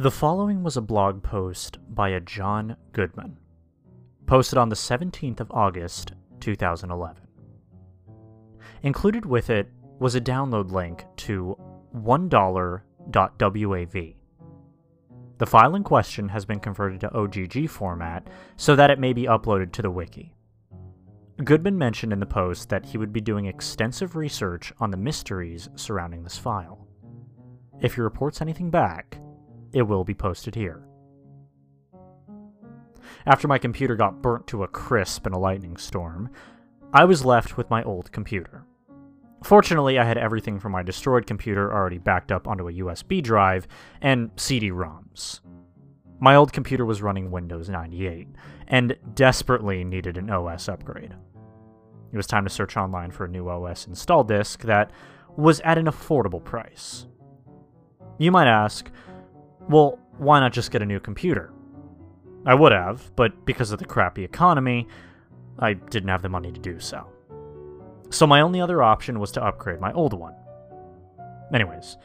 The following was a blog post by a John Goodman, posted on the 17th of August, 2011. Included with it was a download link to $1.wav. The file in question has been converted to OGG format so that it may be uploaded to the wiki. Goodman mentioned in the post that he would be doing extensive research on the mysteries surrounding this file. If he reports anything back, it will be posted here. After my computer got burnt to a crisp in a lightning storm, I was left with my old computer. Fortunately, I had everything from my destroyed computer already backed up onto a USB drive and CD ROMs. My old computer was running Windows 98 and desperately needed an OS upgrade. It was time to search online for a new OS install disk that was at an affordable price. You might ask, well, why not just get a new computer? I would have, but because of the crappy economy, I didn't have the money to do so. So my only other option was to upgrade my old one. Anyways,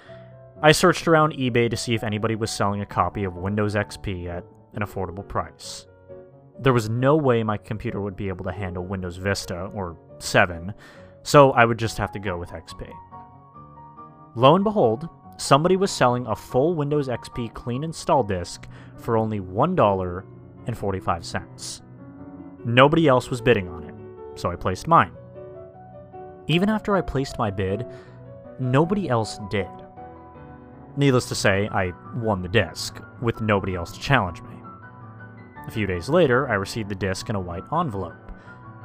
I searched around eBay to see if anybody was selling a copy of Windows XP at an affordable price. There was no way my computer would be able to handle Windows Vista or 7, so I would just have to go with XP. Lo and behold, somebody was selling a full Windows XP clean install disk for only $1.45. Nobody else was bidding on it, so I placed mine. Even after I placed my bid, nobody else did. Needless to say, I won the disc, with nobody else to challenge me. A few days later, I received the disc in a white envelope.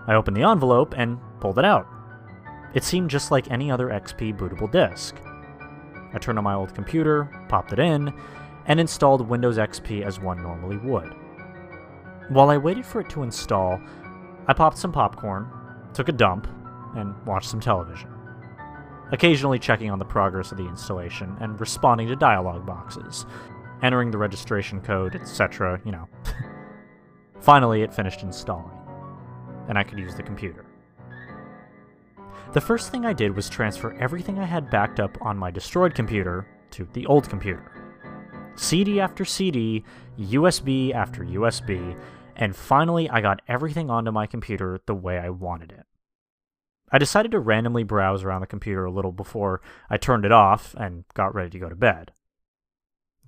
I opened the envelope and pulled it out. It seemed just like any other XP bootable disk. I turned on my old computer, popped it in, and installed Windows XP as one normally would. While I waited for it to install, I popped some popcorn, took a dump, and watched some television. Occasionally checking on the progress of the installation and responding to dialog boxes, entering the registration code, etc., you know. Finally, it finished installing, and I could use the computer. The first thing I did was transfer everything I had backed up on my destroyed computer to the old computer. CD after CD, USB after USB, and finally I got everything onto my computer the way I wanted it. I decided to randomly browse around the computer a little before I turned it off and got ready to go to bed.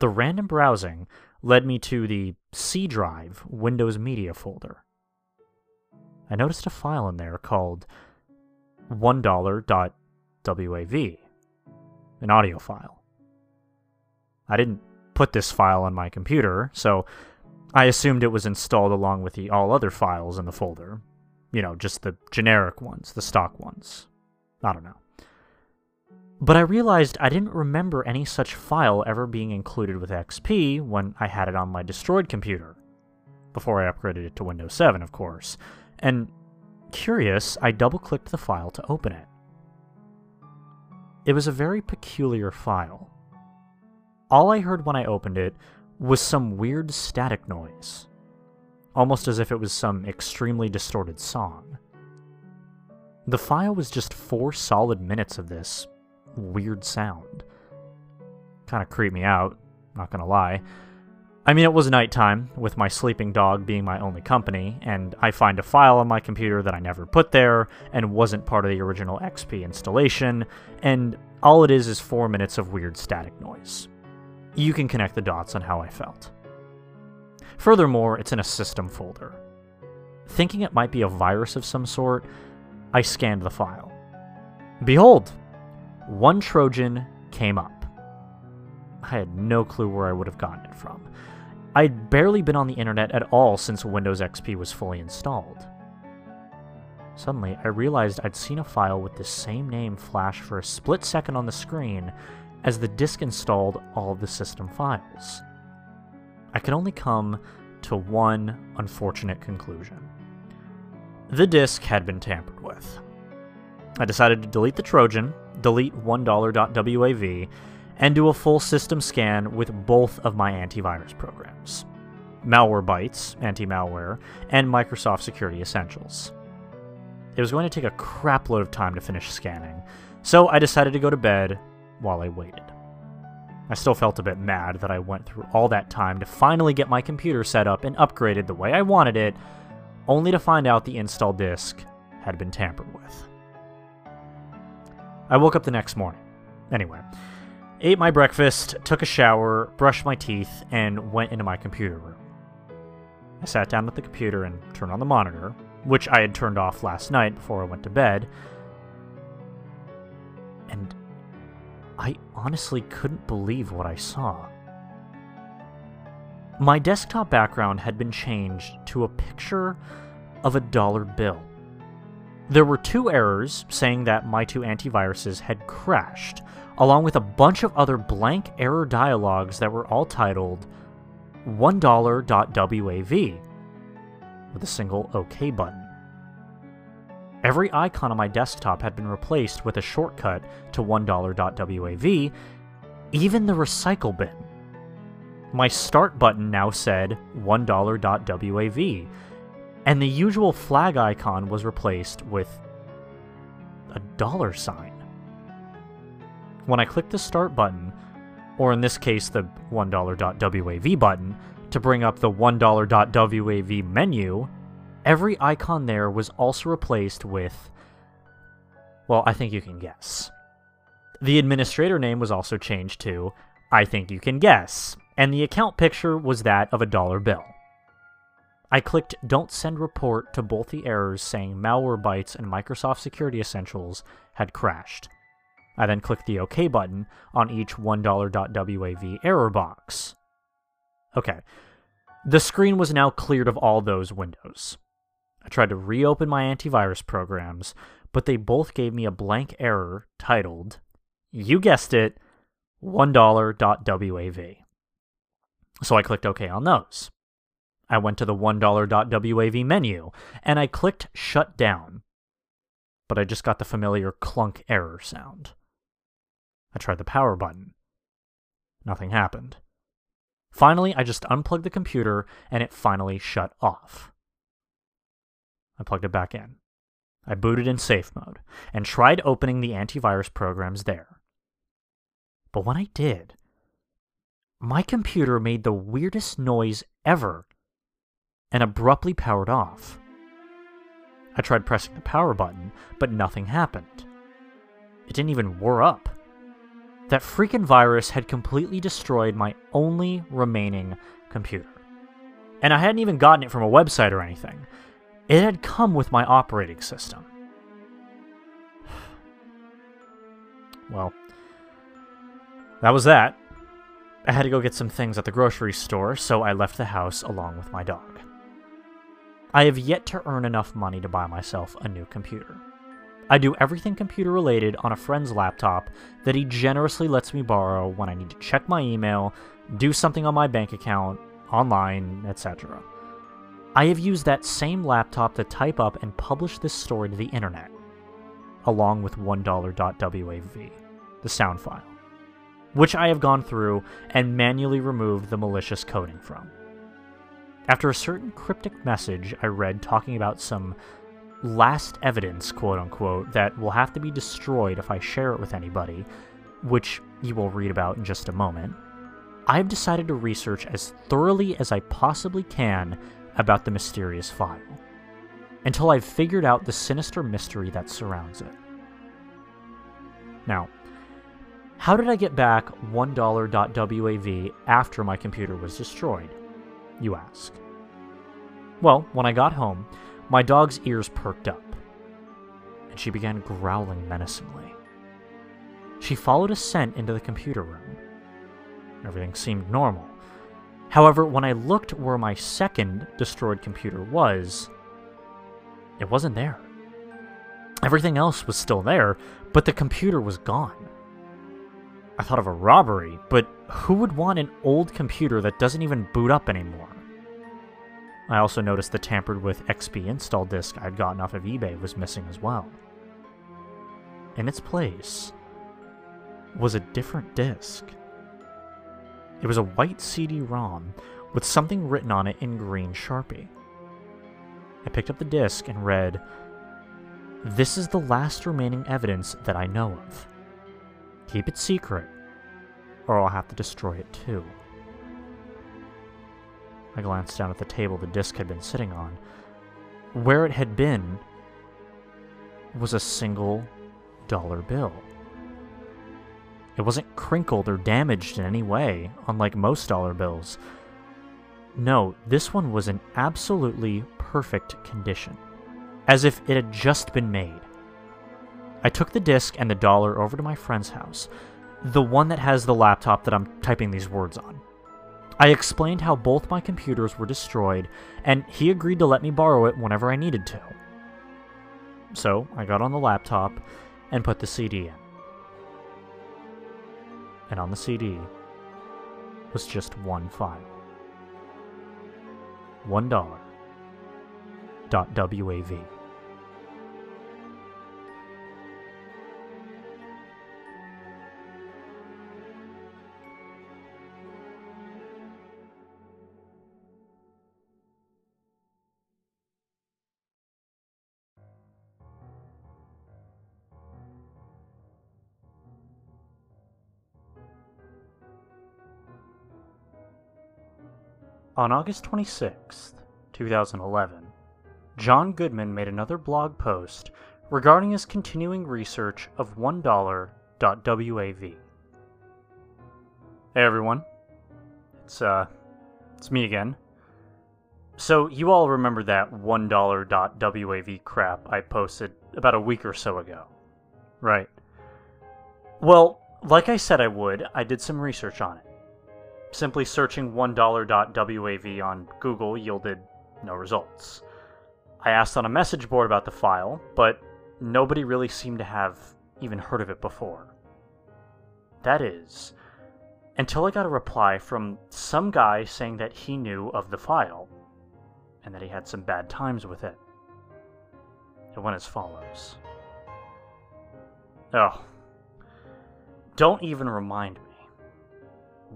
The random browsing led me to the C drive Windows Media folder. I noticed a file in there called $1.wav, an audio file. I didn't put this file on my computer, so I assumed it was installed along with the all other files in the folder. You know, just the generic ones, the stock ones. I don't know. But I realized I didn't remember any such file ever being included with XP when I had it on my destroyed computer. Before I upgraded it to Windows 7, of course. And curious, I double clicked the file to open it. It was a very peculiar file. All I heard when I opened it was some weird static noise, almost as if it was some extremely distorted song. The file was just four solid minutes of this weird sound. Kind of creeped me out, not gonna lie. I mean, it was nighttime, with my sleeping dog being my only company, and I find a file on my computer that I never put there and wasn't part of the original XP installation, and all it is is four minutes of weird static noise. You can connect the dots on how I felt. Furthermore, it's in a system folder. Thinking it might be a virus of some sort, I scanned the file. Behold, one Trojan came up. I had no clue where I would have gotten it from. I'd barely been on the internet at all since Windows XP was fully installed. Suddenly, I realized I'd seen a file with the same name flash for a split second on the screen as the disk installed all the system files. I could only come to one unfortunate conclusion. The disk had been tampered with. I decided to delete the Trojan delete $1.wav, and do a full system scan with both of my antivirus programs Malwarebytes, anti malware, and Microsoft Security Essentials. It was going to take a crapload of time to finish scanning, so I decided to go to bed while I waited. I still felt a bit mad that I went through all that time to finally get my computer set up and upgraded the way I wanted it, only to find out the install disk had been tampered with. I woke up the next morning. Anyway, ate my breakfast, took a shower, brushed my teeth, and went into my computer room. I sat down at the computer and turned on the monitor, which I had turned off last night before I went to bed. And I honestly couldn't believe what I saw. My desktop background had been changed to a picture of a dollar bill. There were two errors saying that my two antiviruses had crashed, along with a bunch of other blank error dialogues that were all titled $1.wav with a single OK button. Every icon on my desktop had been replaced with a shortcut to $1.wav, even the recycle bin. My start button now said $1.wav, and the usual flag icon was replaced with a dollar sign. When I clicked the start button, or in this case the $1.wav button, to bring up the $1.wav menu, every icon there was also replaced with, well, I think you can guess. The administrator name was also changed to, I think you can guess, and the account picture was that of a dollar bill. I clicked Don't Send Report to both the errors saying Malwarebytes and Microsoft Security Essentials had crashed. I then clicked the OK button on each $1.wav error box. Okay, the screen was now cleared of all those windows. I tried to reopen my antivirus programs, but they both gave me a blank error titled, you guessed it, $1.wav. So I clicked OK on those. I went to the $1.wav menu and I clicked shut down. But I just got the familiar clunk error sound. I tried the power button. Nothing happened. Finally, I just unplugged the computer and it finally shut off. I plugged it back in. I booted in safe mode and tried opening the antivirus programs there. But when I did, my computer made the weirdest noise ever and abruptly powered off. I tried pressing the power button, but nothing happened. It didn't even war up. That freaking virus had completely destroyed my only remaining computer. And I hadn't even gotten it from a website or anything. It had come with my operating system. Well, that was that. I had to go get some things at the grocery store, so I left the house along with my dog. I have yet to earn enough money to buy myself a new computer. I do everything computer related on a friend's laptop that he generously lets me borrow when I need to check my email, do something on my bank account, online, etc. I have used that same laptop to type up and publish this story to the internet, along with $1.wav, the sound file, which I have gone through and manually removed the malicious coding from. After a certain cryptic message I read talking about some last evidence, quote unquote, that will have to be destroyed if I share it with anybody, which you will read about in just a moment, I've decided to research as thoroughly as I possibly can about the mysterious file, until I've figured out the sinister mystery that surrounds it. Now, how did I get back $1.wav after my computer was destroyed? you ask. Well, when I got home, my dog's ears perked up, and she began growling menacingly. She followed a scent into the computer room. Everything seemed normal. However, when I looked where my second destroyed computer was, it wasn't there. Everything else was still there, but the computer was gone. I thought of a robbery, but who would want an old computer that doesn't even boot up anymore? I also noticed the tampered with XP install disk I'd gotten off of eBay was missing as well. In its place was a different disk. It was a white CD-ROM with something written on it in green Sharpie. I picked up the disk and read, This is the last remaining evidence that I know of. Keep it secret. or I'll have to destroy it too. I glanced down at the table the disc had been sitting on. Where it had been was a single dollar bill. It wasn't crinkled or damaged in any way, unlike most dollar bills. No, this one was in absolutely perfect condition, as if it had just been made. I took the disc and the dollar over to my friend's house, the one that has the laptop that I'm typing these words on. I explained how both my computers were destroyed, and he agreed to let me borrow it whenever I needed to. So I got on the laptop and put the CD in. And on the CD was just one file. One dollar. Dot WAV. On August 26, 2011, John Goodman made another blog post regarding his continuing research of $1.wav. Hey everyone. It's uh it's me again. So you all remember that $1.wav crap I posted about a week or so ago. Right. Well, like I said I would, I did some research on it. Simply searching $1.wav on Google yielded no results. I asked on a message board about the file, but nobody really seemed to have even heard of it before. That is, until I got a reply from some guy saying that he knew of the file, and that he had some bad times with it. It went as follows. Oh. Don't even remind me.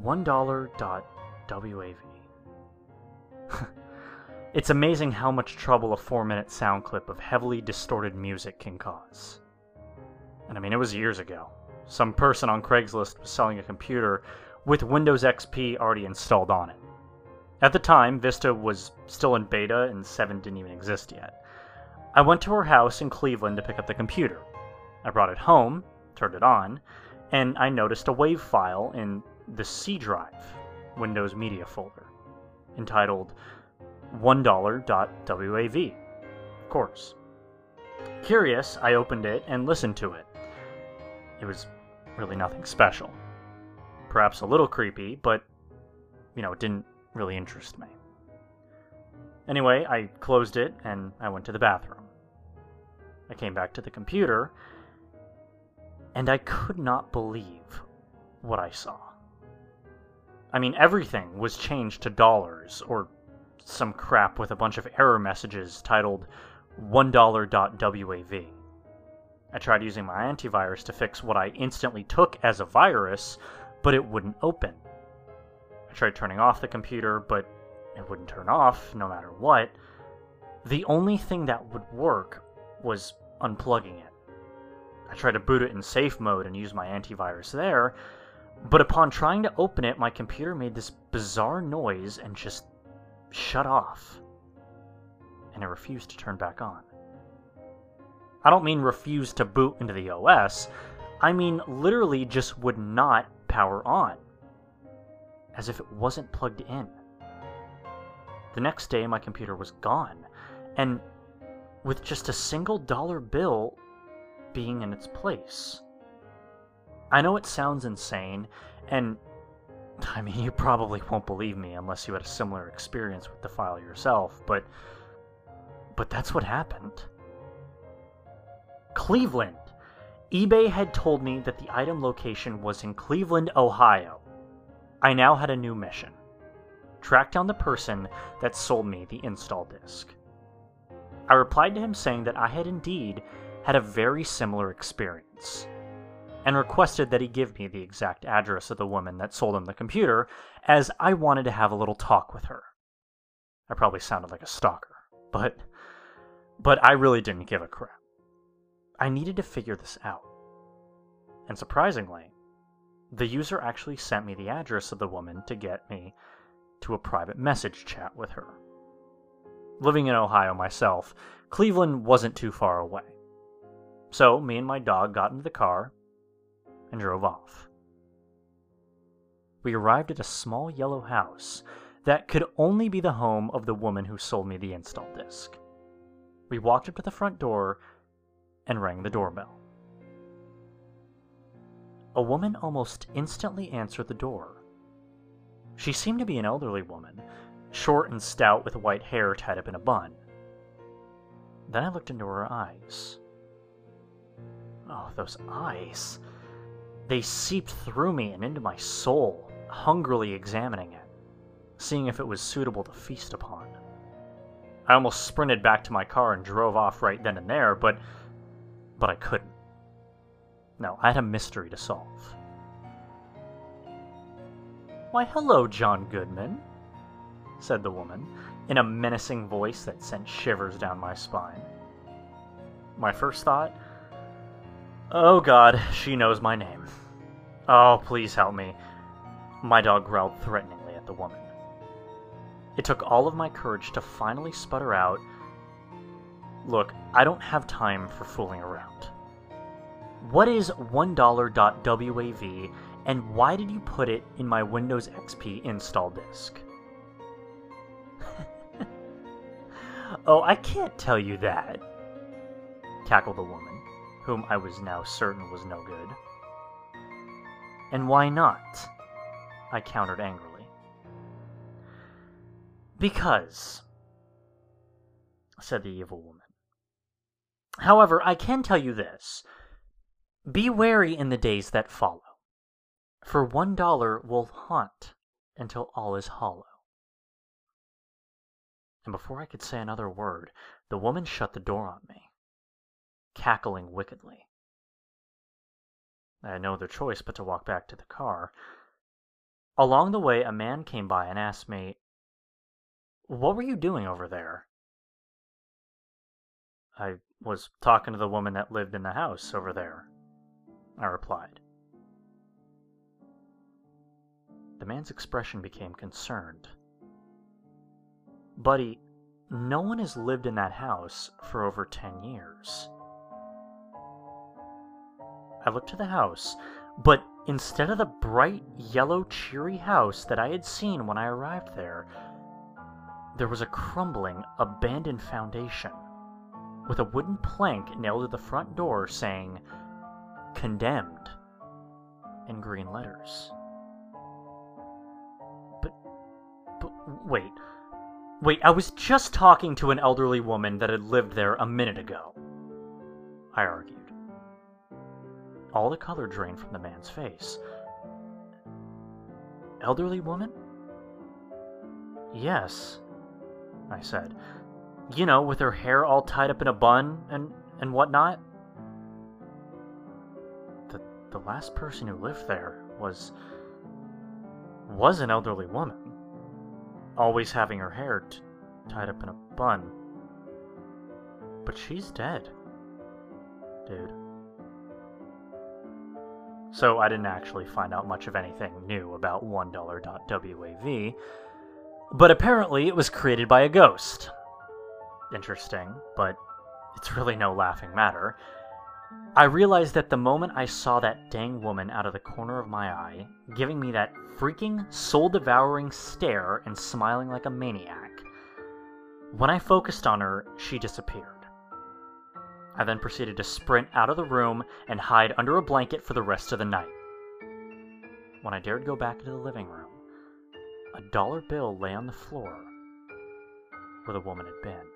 $1.wav. it's amazing how much trouble a 4 minute sound clip of heavily distorted music can cause. And I mean, it was years ago. Some person on Craigslist was selling a computer with Windows XP already installed on it. At the time, Vista was still in beta and 7 didn't even exist yet. I went to her house in Cleveland to pick up the computer. I brought it home, turned it on, and I noticed a WAV file in the C drive Windows Media folder entitled $1.wav. Of course. Curious, I opened it and listened to it. It was really nothing special. Perhaps a little creepy, but, you know, it didn't really interest me. Anyway, I closed it and I went to the bathroom. I came back to the computer, and I could not believe what I saw. I mean, everything was changed to dollars, or some crap with a bunch of error messages titled $1.wav. I tried using my antivirus to fix what I instantly took as a virus, but it wouldn't open. I tried turning off the computer, but it wouldn't turn off no matter what. The only thing that would work was unplugging it. I tried to boot it in safe mode and use my antivirus there, but upon trying to open it, my computer made this bizarre noise and just shut off. And it refused to turn back on. I don't mean refused to boot into the OS, I mean literally just would not power on. As if it wasn't plugged in. The next day, my computer was gone, and with just a single dollar bill being in its place. I know it sounds insane, and I mean, you probably won't believe me unless you had a similar experience with the file yourself, but. But that's what happened. Cleveland! eBay had told me that the item location was in Cleveland, Ohio. I now had a new mission track down the person that sold me the install disk. I replied to him saying that I had indeed had a very similar experience and requested that he give me the exact address of the woman that sold him the computer, as I wanted to have a little talk with her. I probably sounded like a stalker, but but I really didn't give a crap. I needed to figure this out. And surprisingly, the user actually sent me the address of the woman to get me to a private message chat with her. Living in Ohio myself, Cleveland wasn't too far away. So, me and my dog got into the car and drove off. We arrived at a small yellow house that could only be the home of the woman who sold me the install disc. We walked up to the front door and rang the doorbell. A woman almost instantly answered the door. She seemed to be an elderly woman, short and stout with white hair tied up in a bun. Then I looked into her eyes. Oh, those eyes. They seeped through me and into my soul, hungrily examining it, seeing if it was suitable to feast upon. I almost sprinted back to my car and drove off right then and there, but but I couldn't. No, I had a mystery to solve. Why, hello, John Goodman, said the woman, in a menacing voice that sent shivers down my spine. My first thought Oh god, she knows my name. Oh, please help me. My dog growled threateningly at the woman. It took all of my courage to finally sputter out Look, I don't have time for fooling around. What is $1.wav and why did you put it in my Windows XP install disk? oh, I can't tell you that, cackled the woman, whom I was now certain was no good. And why not? I countered angrily. Because, said the evil woman. However, I can tell you this be wary in the days that follow, for one dollar will haunt until all is hollow. And before I could say another word, the woman shut the door on me, cackling wickedly. I had no other choice but to walk back to the car. Along the way, a man came by and asked me, What were you doing over there? I was talking to the woman that lived in the house over there, I replied. The man's expression became concerned. Buddy, no one has lived in that house for over 10 years. I looked to the house, but instead of the bright, yellow, cheery house that I had seen when I arrived there, there was a crumbling, abandoned foundation with a wooden plank nailed to the front door saying, Condemned, in green letters. But, but, wait. Wait, I was just talking to an elderly woman that had lived there a minute ago. I argued. All the color drained from the man's face. Elderly woman? Yes, I said, you know, with her hair all tied up in a bun and, and whatnot. The, the last person who lived there was. was an elderly woman. Always having her hair t- tied up in a bun. But she's dead. Dude. So I didn't actually find out much of anything new about $1.wav, but apparently it was created by a ghost interesting, but it's really no laughing matter. I realized that the moment I saw that dang woman out of the corner of my eye, giving me that freaking soul devouring stare and smiling like a maniac, when I focused on her, she disappeared. I then proceeded to sprint out of the room and hide under a blanket for the rest of the night. When I dared go back into the living room, a dollar bill lay on the floor where the woman had been.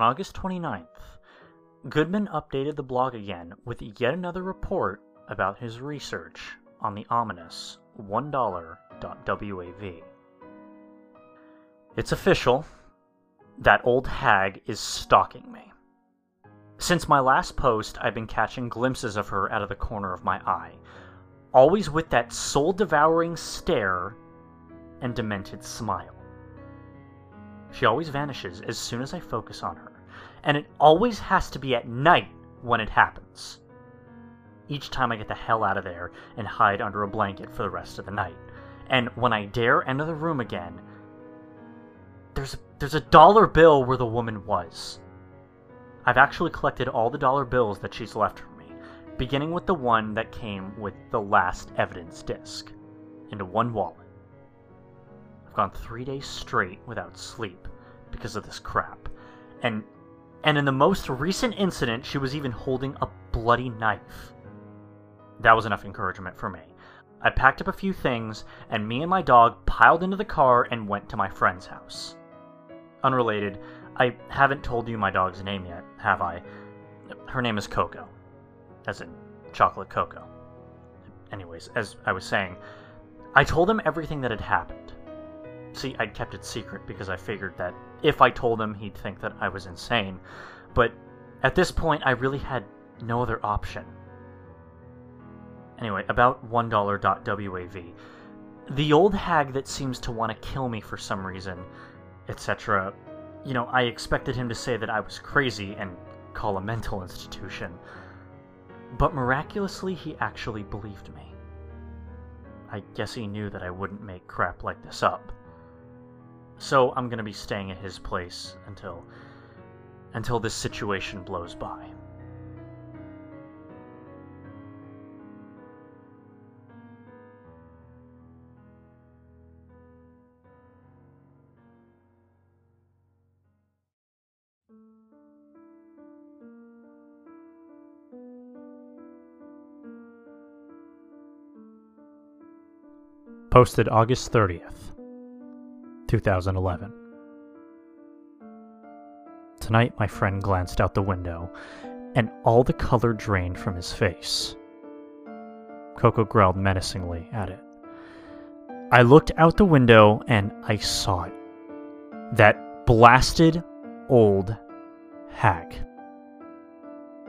On August 29th, Goodman updated the blog again with yet another report about his research on the ominous $1.wav. It's official. That old hag is stalking me. Since my last post, I've been catching glimpses of her out of the corner of my eye, always with that soul devouring stare and demented smile. She always vanishes as soon as I focus on her, and it always has to be at night when it happens. Each time I get the hell out of there and hide under a blanket for the rest of the night. And when I dare enter the room again, there's there's a dollar bill where the woman was. I've actually collected all the dollar bills that she's left for me, beginning with the one that came with the last evidence disc, into one wallet. I've gone three days straight without sleep because of this crap, and and in the most recent incident, she was even holding a bloody knife. That was enough encouragement for me. I packed up a few things, and me and my dog piled into the car and went to my friend's house. Unrelated, I haven't told you my dog's name yet, have I? Her name is Coco. As in chocolate cocoa. Anyways, as I was saying, I told him everything that had happened. See, I'd kept it secret because I figured that if I told him, he'd think that I was insane. But at this point, I really had no other option. Anyway, about $1.wav. The old hag that seems to want to kill me for some reason etc. You know, I expected him to say that I was crazy and call a mental institution. But miraculously, he actually believed me. I guess he knew that I wouldn't make crap like this up. So I'm gonna be staying at his place until. until this situation blows by. Posted August 30th, 2011. Tonight, my friend glanced out the window, and all the color drained from his face. Coco growled menacingly at it. I looked out the window and I saw it. That blasted old hag.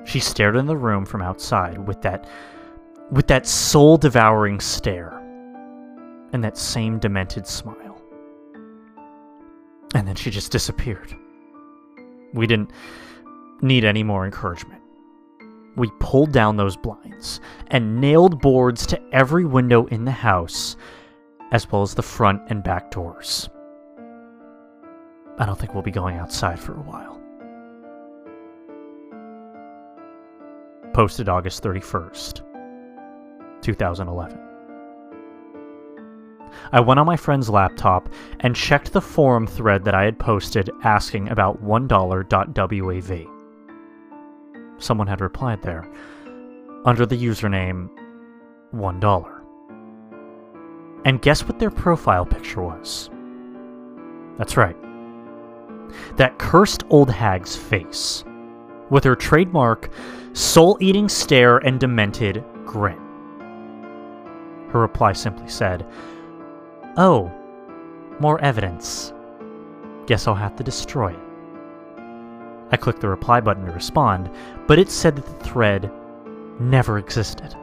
She stared in the room from outside with that with that soul-devouring stare and that same demented smile. And then she just disappeared. We didn't need any more encouragement. We pulled down those blinds and nailed boards to every window in the house, as well as the front and back doors. I don't think we'll be going outside for a while. Posted August 31st, 2011. I went on my friend's laptop and checked the forum thread that I had posted asking about $1.wav. Someone had replied there, under the username $1. And guess what their profile picture was? That's right. That cursed old hag's face, with her trademark soul eating stare and demented grin. Her reply simply said, Oh, more evidence. Guess I'll have to destroy it. I clicked the reply button to respond, but it said that the thread never existed.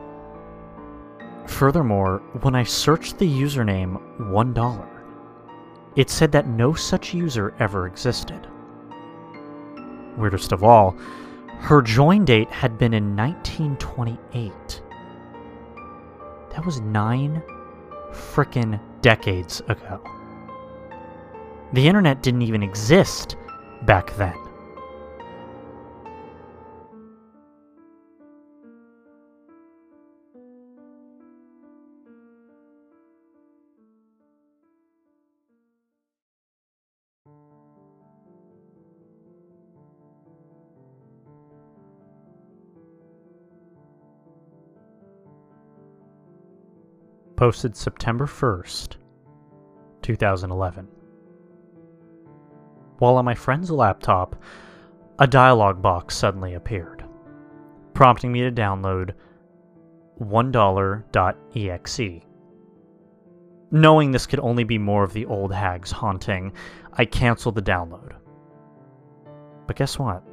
Furthermore, when I searched the username $1, it said that no such user ever existed. Weirdest of all, her join date had been in 1928. That was nine frickin' decades ago. The internet didn't even exist back then. Posted September 1st, 2011. While on my friend's laptop, a dialog box suddenly appeared, prompting me to download $1.exe. Knowing this could only be more of the old hag's haunting, I canceled the download. But guess what?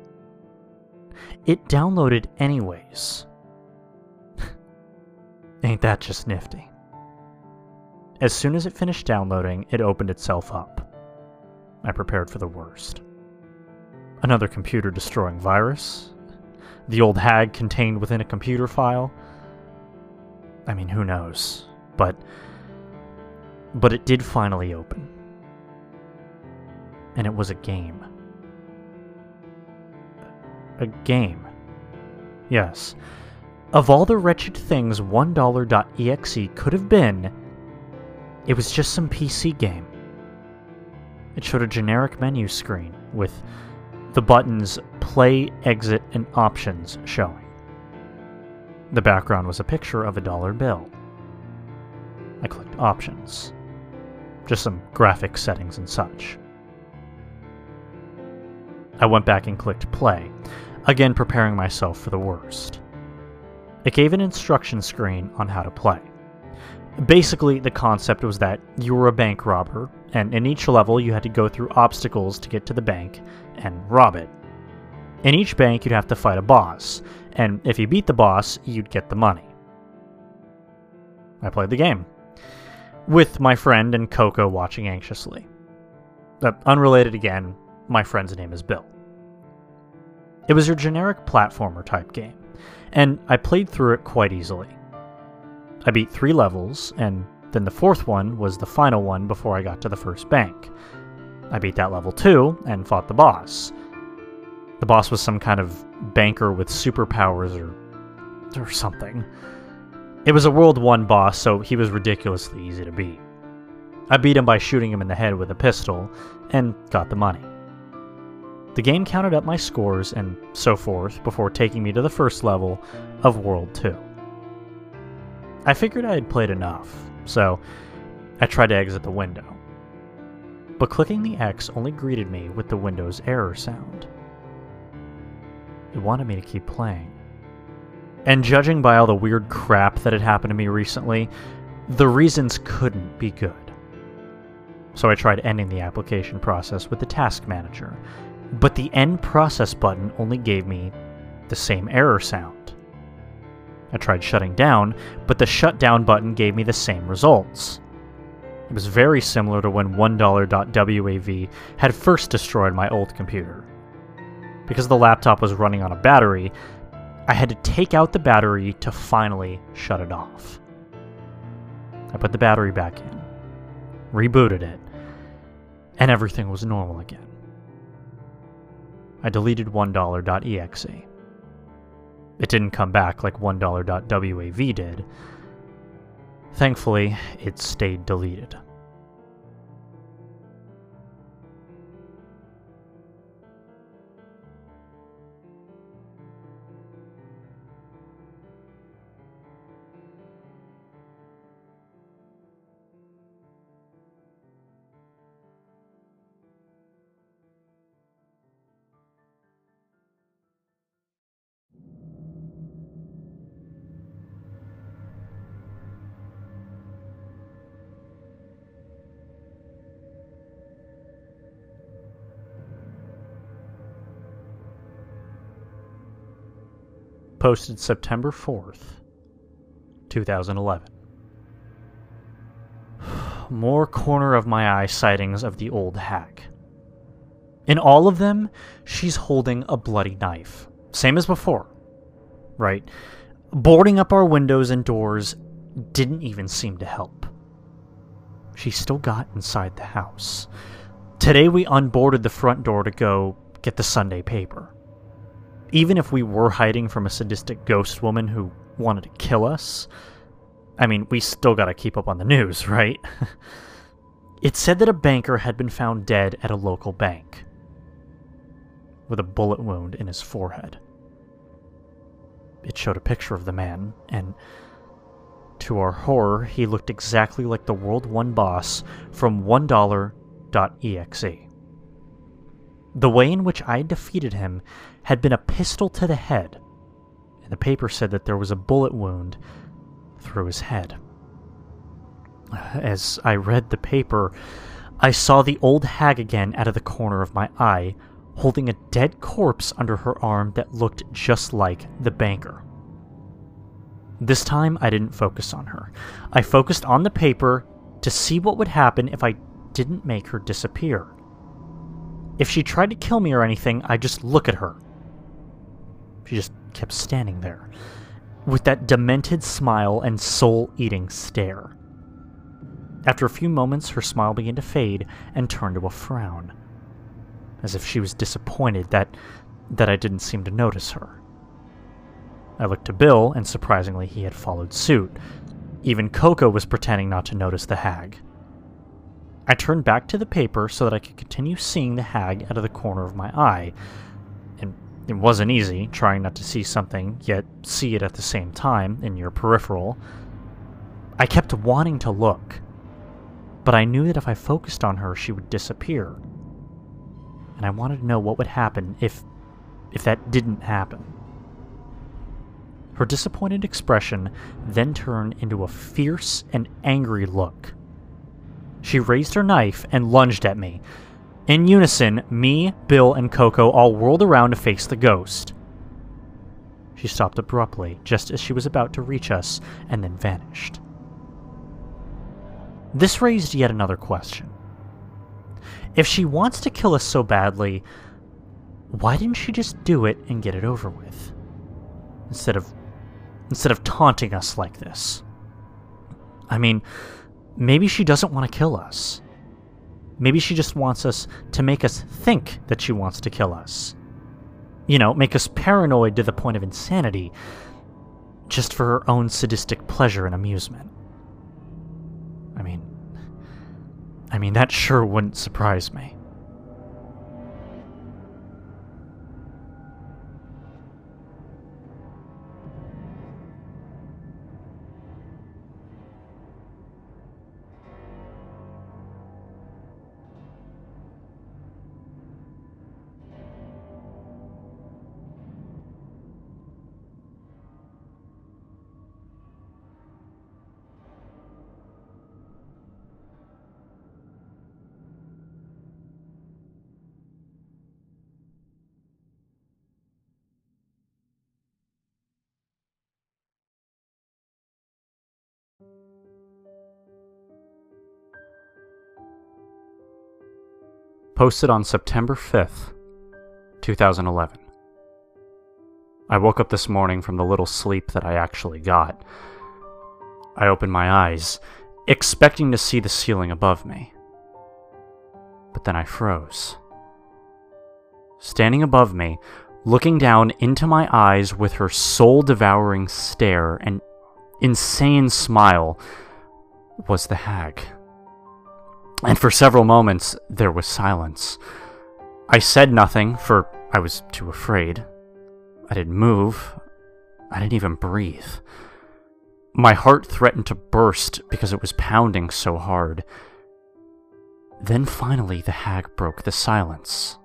It downloaded anyways. Ain't that just nifty? As soon as it finished downloading, it opened itself up. I prepared for the worst. Another computer destroying virus? The old hag contained within a computer file? I mean, who knows? But. But it did finally open. And it was a game. A game. Yes. Of all the wretched things $1.exe could have been, it was just some PC game. It showed a generic menu screen with the buttons play, exit, and options showing. The background was a picture of a dollar bill. I clicked options. Just some graphic settings and such. I went back and clicked play, again preparing myself for the worst. It gave an instruction screen on how to play. Basically, the concept was that you were a bank robber, and in each level you had to go through obstacles to get to the bank and rob it. In each bank, you'd have to fight a boss, and if you beat the boss, you'd get the money. I played the game, with my friend and Coco watching anxiously. Uh, unrelated again, my friend's name is Bill. It was your generic platformer type game, and I played through it quite easily. I beat three levels, and then the fourth one was the final one before I got to the first bank. I beat that level too, and fought the boss. The boss was some kind of banker with superpowers or, or something. It was a World 1 boss, so he was ridiculously easy to beat. I beat him by shooting him in the head with a pistol, and got the money. The game counted up my scores and so forth before taking me to the first level of World 2. I figured I had played enough, so I tried to exit the window. But clicking the X only greeted me with the Window's error sound. It wanted me to keep playing. And judging by all the weird crap that had happened to me recently, the reasons couldn't be good. So I tried ending the application process with the task manager, but the end process button only gave me the same error sound. I tried shutting down, but the shutdown button gave me the same results. It was very similar to when $1.wav had first destroyed my old computer. Because the laptop was running on a battery, I had to take out the battery to finally shut it off. I put the battery back in, rebooted it, and everything was normal again. I deleted $1.exe. It didn't come back like $1.wav did. Thankfully, it stayed deleted. Posted September 4th, 2011. More corner of my eye sightings of the old hack. In all of them, she's holding a bloody knife. Same as before. Right? Boarding up our windows and doors didn't even seem to help. She still got inside the house. Today we unboarded the front door to go get the Sunday paper even if we were hiding from a sadistic ghost woman who wanted to kill us, I mean, we still gotta keep up on the news, right? it said that a banker had been found dead at a local bank with a bullet wound in his forehead. It showed a picture of the man, and to our horror, he looked exactly like the World 1 boss from $1.exe. The way in which I defeated him had been a pistol to the head, and the paper said that there was a bullet wound through his head. As I read the paper, I saw the old hag again out of the corner of my eye, holding a dead corpse under her arm that looked just like the banker. This time, I didn't focus on her. I focused on the paper to see what would happen if I didn't make her disappear. If she tried to kill me or anything, I'd just look at her. She just kept standing there, with that demented smile and soul eating stare. After a few moments, her smile began to fade and turn to a frown, as if she was disappointed that, that I didn't seem to notice her. I looked to Bill, and surprisingly, he had followed suit. Even Coco was pretending not to notice the hag. I turned back to the paper so that I could continue seeing the hag out of the corner of my eye. It wasn't easy, trying not to see something, yet see it at the same time in your peripheral. I kept wanting to look, but I knew that if I focused on her, she would disappear. And I wanted to know what would happen if if that didn't happen. Her disappointed expression then turned into a fierce and angry look. She raised her knife and lunged at me. In unison, me, Bill, and Coco all whirled around to face the ghost. She stopped abruptly, just as she was about to reach us, and then vanished. This raised yet another question. If she wants to kill us so badly, why didn't she just do it and get it over with? Instead of instead of taunting us like this. I mean, maybe she doesn't want to kill us. Maybe she just wants us to make us think that she wants to kill us. You know, make us paranoid to the point of insanity, just for her own sadistic pleasure and amusement. I mean, I mean, that sure wouldn't surprise me. Posted on September 5th, 2011. I woke up this morning from the little sleep that I actually got. I opened my eyes, expecting to see the ceiling above me. But then I froze. Standing above me, looking down into my eyes with her soul devouring stare and insane smile, was the hag and for several moments there was silence. I said nothing, for I was too afraid. I didn't move. I didn't even breathe. My heart threatened to burst because it was pounding so hard. Then finally the hag broke the silence.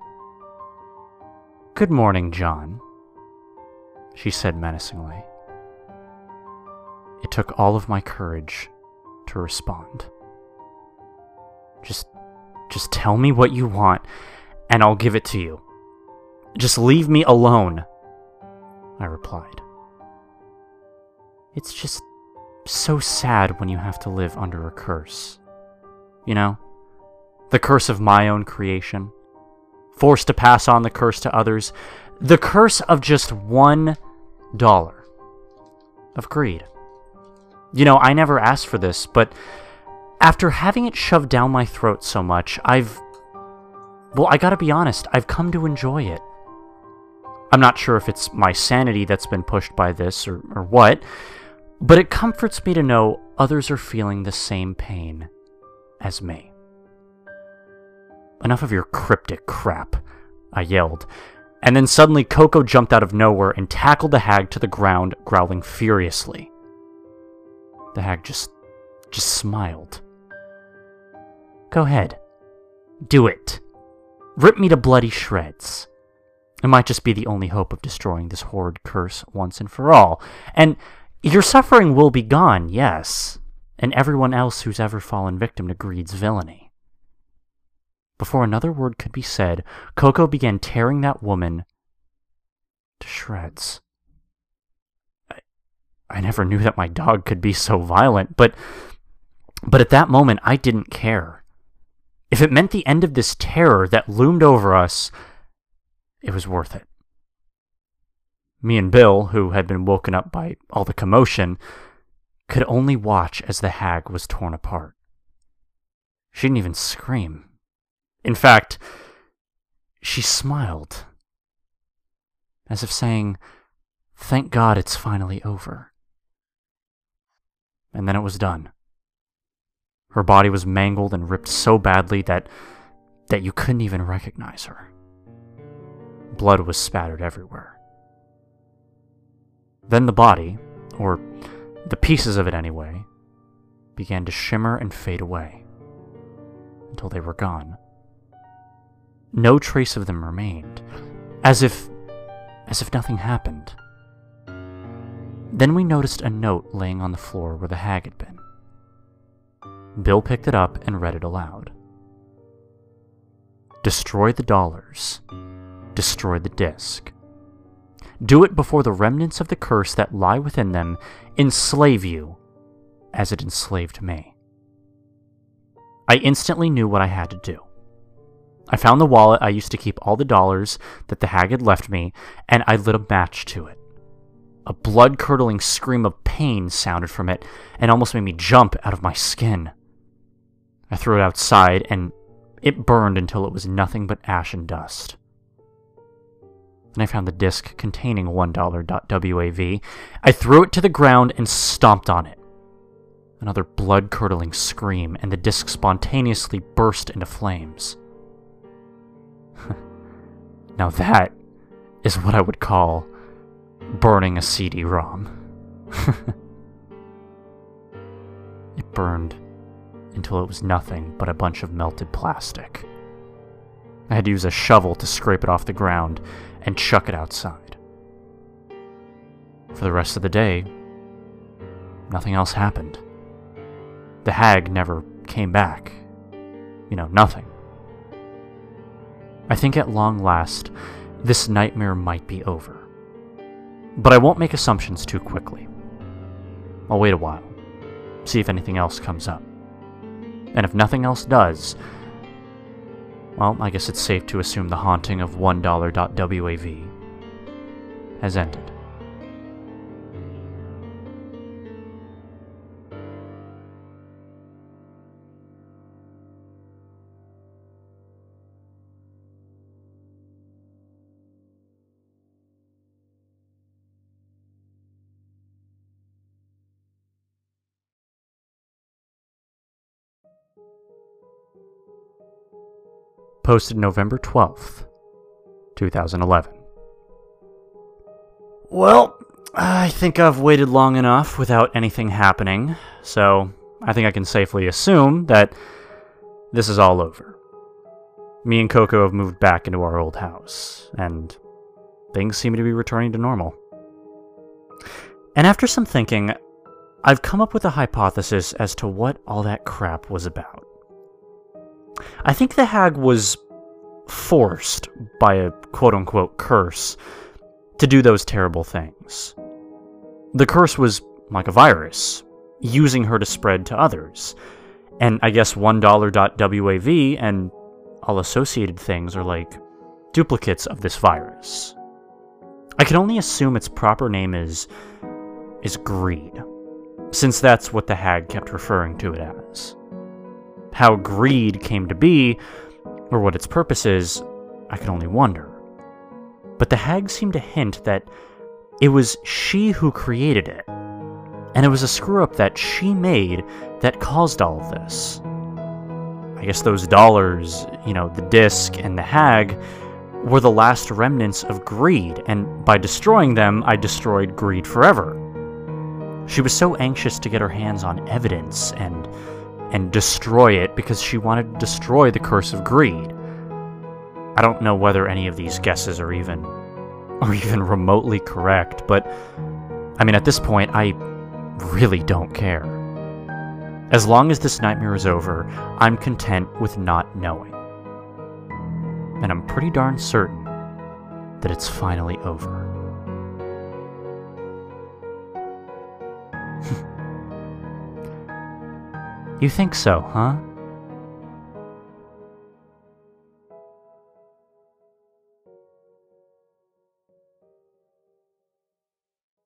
Good morning, John, she said menacingly. It took all of my courage to respond. Just just tell me what you want and I'll give it to you. Just leave me alone, I replied. It's just so sad when you have to live under a curse. You know? The curse of my own creation. Forced to pass on the curse to others. The curse of just one dollar. Of greed. You know, I never asked for this, but after having it shoved down my throat so much, I've. Well, I gotta be honest, I've come to enjoy it. I'm not sure if it's my sanity that's been pushed by this or, or what, but it comforts me to know others are feeling the same pain as me. Enough of your cryptic crap, I yelled, and then suddenly Coco jumped out of nowhere and tackled the hag to the ground, growling furiously. The hag just just smiled. Go ahead. Do it. Rip me to bloody shreds. It might just be the only hope of destroying this horrid curse once and for all. And your suffering will be gone, yes. and everyone else who's ever fallen victim to greed's villainy. Before another word could be said, Coco began tearing that woman to shreds. I, I never knew that my dog could be so violent, but but at that moment I didn't care. If it meant the end of this terror that loomed over us, it was worth it. Me and Bill, who had been woken up by all the commotion, could only watch as the hag was torn apart. She didn't even scream. In fact, she smiled, as if saying, Thank God it's finally over. And then it was done. Her body was mangled and ripped so badly that, that you couldn't even recognize her. Blood was spattered everywhere. Then the body, or the pieces of it anyway, began to shimmer and fade away until they were gone. No trace of them remained, as if as if nothing happened. Then we noticed a note laying on the floor where the hag had been. Bill picked it up and read it aloud. Destroy the dollars. Destroy the disc. Do it before the remnants of the curse that lie within them enslave you as it enslaved me. I instantly knew what I had to do. I found the wallet I used to keep all the dollars that the hag had left me, and I lit a match to it. A blood curdling scream of pain sounded from it and almost made me jump out of my skin. I threw it outside, and it burned until it was nothing but ash and dust. Then I found the disc containing $1.wav. I threw it to the ground and stomped on it. Another blood curdling scream, and the disc spontaneously burst into flames. now that is what I would call burning a CD ROM. it burned until it was nothing but a bunch of melted plastic. I had to use a shovel to scrape it off the ground and chuck it outside. For the rest of the day, nothing else happened. The hag never came back. You know, nothing. I think at long last, this nightmare might be over. But I won't make assumptions too quickly. I'll wait a while, see if anything else comes up. And if nothing else does, well, I guess it's safe to assume the haunting of $1.wav has ended. Posted November 12th, 2011. Well, I think I've waited long enough without anything happening, so I think I can safely assume that this is all over. Me and Coco have moved back into our old house, and things seem to be returning to normal. And after some thinking, I've come up with a hypothesis as to what all that crap was about. I think the hag was forced by a quote unquote curse to do those terrible things. The curse was like a virus, using her to spread to others. And I guess $1.wav and all associated things are like duplicates of this virus. I can only assume its proper name is is greed, since that's what the hag kept referring to it as. How greed came to be, or what its purpose is, I can only wonder. But the hag seemed to hint that it was she who created it, and it was a screw up that she made that caused all of this. I guess those dollars, you know, the disc and the hag, were the last remnants of greed, and by destroying them, I destroyed greed forever. She was so anxious to get her hands on evidence and and destroy it because she wanted to destroy the curse of greed. I don't know whether any of these guesses are even are even remotely correct, but I mean at this point I really don't care. As long as this nightmare is over, I'm content with not knowing. And I'm pretty darn certain that it's finally over. you think so, huh?